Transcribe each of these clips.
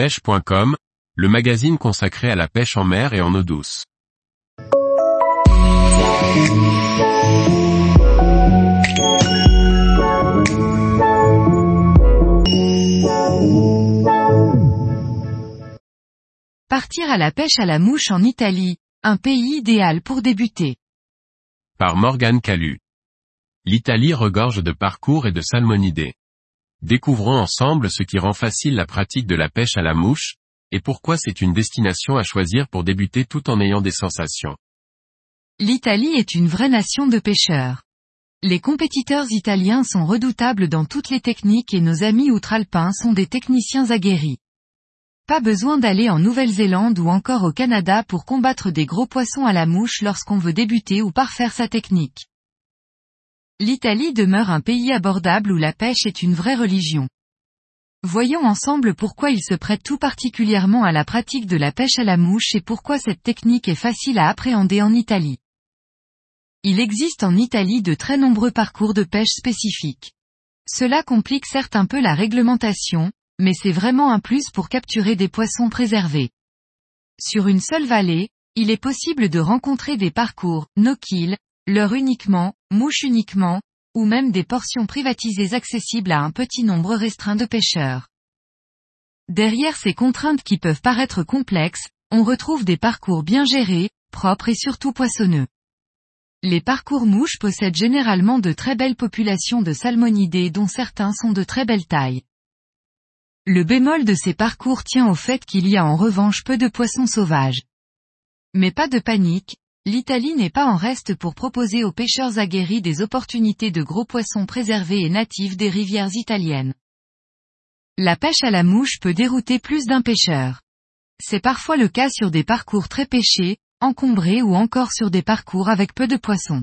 pêche.com, le magazine consacré à la pêche en mer et en eau douce. Partir à la pêche à la mouche en Italie, un pays idéal pour débuter. Par Morgane Calu. L'Italie regorge de parcours et de salmonidés. Découvrons ensemble ce qui rend facile la pratique de la pêche à la mouche, et pourquoi c'est une destination à choisir pour débuter tout en ayant des sensations. L'Italie est une vraie nation de pêcheurs. Les compétiteurs italiens sont redoutables dans toutes les techniques et nos amis outre-alpins sont des techniciens aguerris. Pas besoin d'aller en Nouvelle-Zélande ou encore au Canada pour combattre des gros poissons à la mouche lorsqu'on veut débuter ou parfaire sa technique. L'Italie demeure un pays abordable où la pêche est une vraie religion. Voyons ensemble pourquoi il se prête tout particulièrement à la pratique de la pêche à la mouche et pourquoi cette technique est facile à appréhender en Italie. Il existe en Italie de très nombreux parcours de pêche spécifiques. Cela complique certes un peu la réglementation, mais c'est vraiment un plus pour capturer des poissons préservés. Sur une seule vallée, il est possible de rencontrer des parcours no-kill, leur uniquement, mouche uniquement, ou même des portions privatisées accessibles à un petit nombre restreint de pêcheurs. Derrière ces contraintes qui peuvent paraître complexes, on retrouve des parcours bien gérés, propres et surtout poissonneux. Les parcours mouches possèdent généralement de très belles populations de salmonidés dont certains sont de très belle taille. Le bémol de ces parcours tient au fait qu'il y a en revanche peu de poissons sauvages. Mais pas de panique, L'Italie n'est pas en reste pour proposer aux pêcheurs aguerris des opportunités de gros poissons préservés et natifs des rivières italiennes. La pêche à la mouche peut dérouter plus d'un pêcheur. C'est parfois le cas sur des parcours très pêchés, encombrés ou encore sur des parcours avec peu de poissons.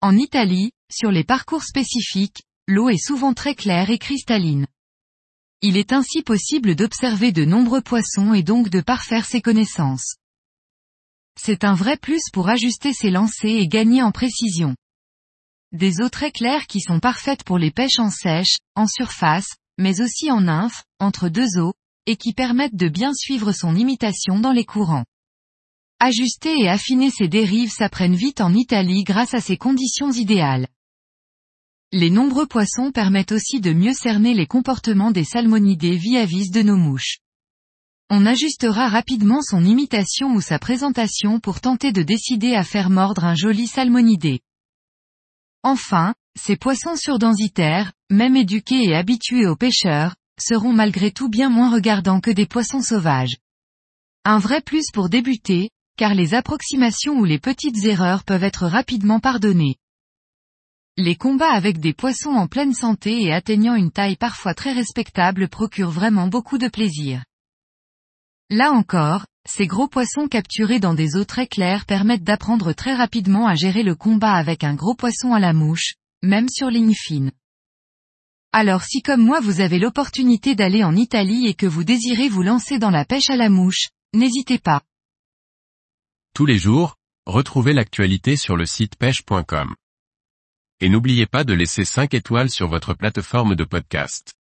En Italie, sur les parcours spécifiques, l'eau est souvent très claire et cristalline. Il est ainsi possible d'observer de nombreux poissons et donc de parfaire ses connaissances. C'est un vrai plus pour ajuster ses lancers et gagner en précision. Des eaux très claires qui sont parfaites pour les pêches en sèche, en surface, mais aussi en nymphe, entre deux eaux, et qui permettent de bien suivre son imitation dans les courants. Ajuster et affiner ses dérives s'apprennent vite en Italie grâce à ces conditions idéales. Les nombreux poissons permettent aussi de mieux cerner les comportements des salmonidés via-vis de nos mouches. On ajustera rapidement son imitation ou sa présentation pour tenter de décider à faire mordre un joli salmonidé. Enfin, ces poissons surdensitaires, même éduqués et habitués aux pêcheurs, seront malgré tout bien moins regardants que des poissons sauvages. Un vrai plus pour débuter, car les approximations ou les petites erreurs peuvent être rapidement pardonnées. Les combats avec des poissons en pleine santé et atteignant une taille parfois très respectable procurent vraiment beaucoup de plaisir. Là encore, ces gros poissons capturés dans des eaux très claires permettent d'apprendre très rapidement à gérer le combat avec un gros poisson à la mouche, même sur ligne fine. Alors si comme moi vous avez l'opportunité d'aller en Italie et que vous désirez vous lancer dans la pêche à la mouche, n'hésitez pas. Tous les jours, retrouvez l'actualité sur le site pêche.com. Et n'oubliez pas de laisser 5 étoiles sur votre plateforme de podcast.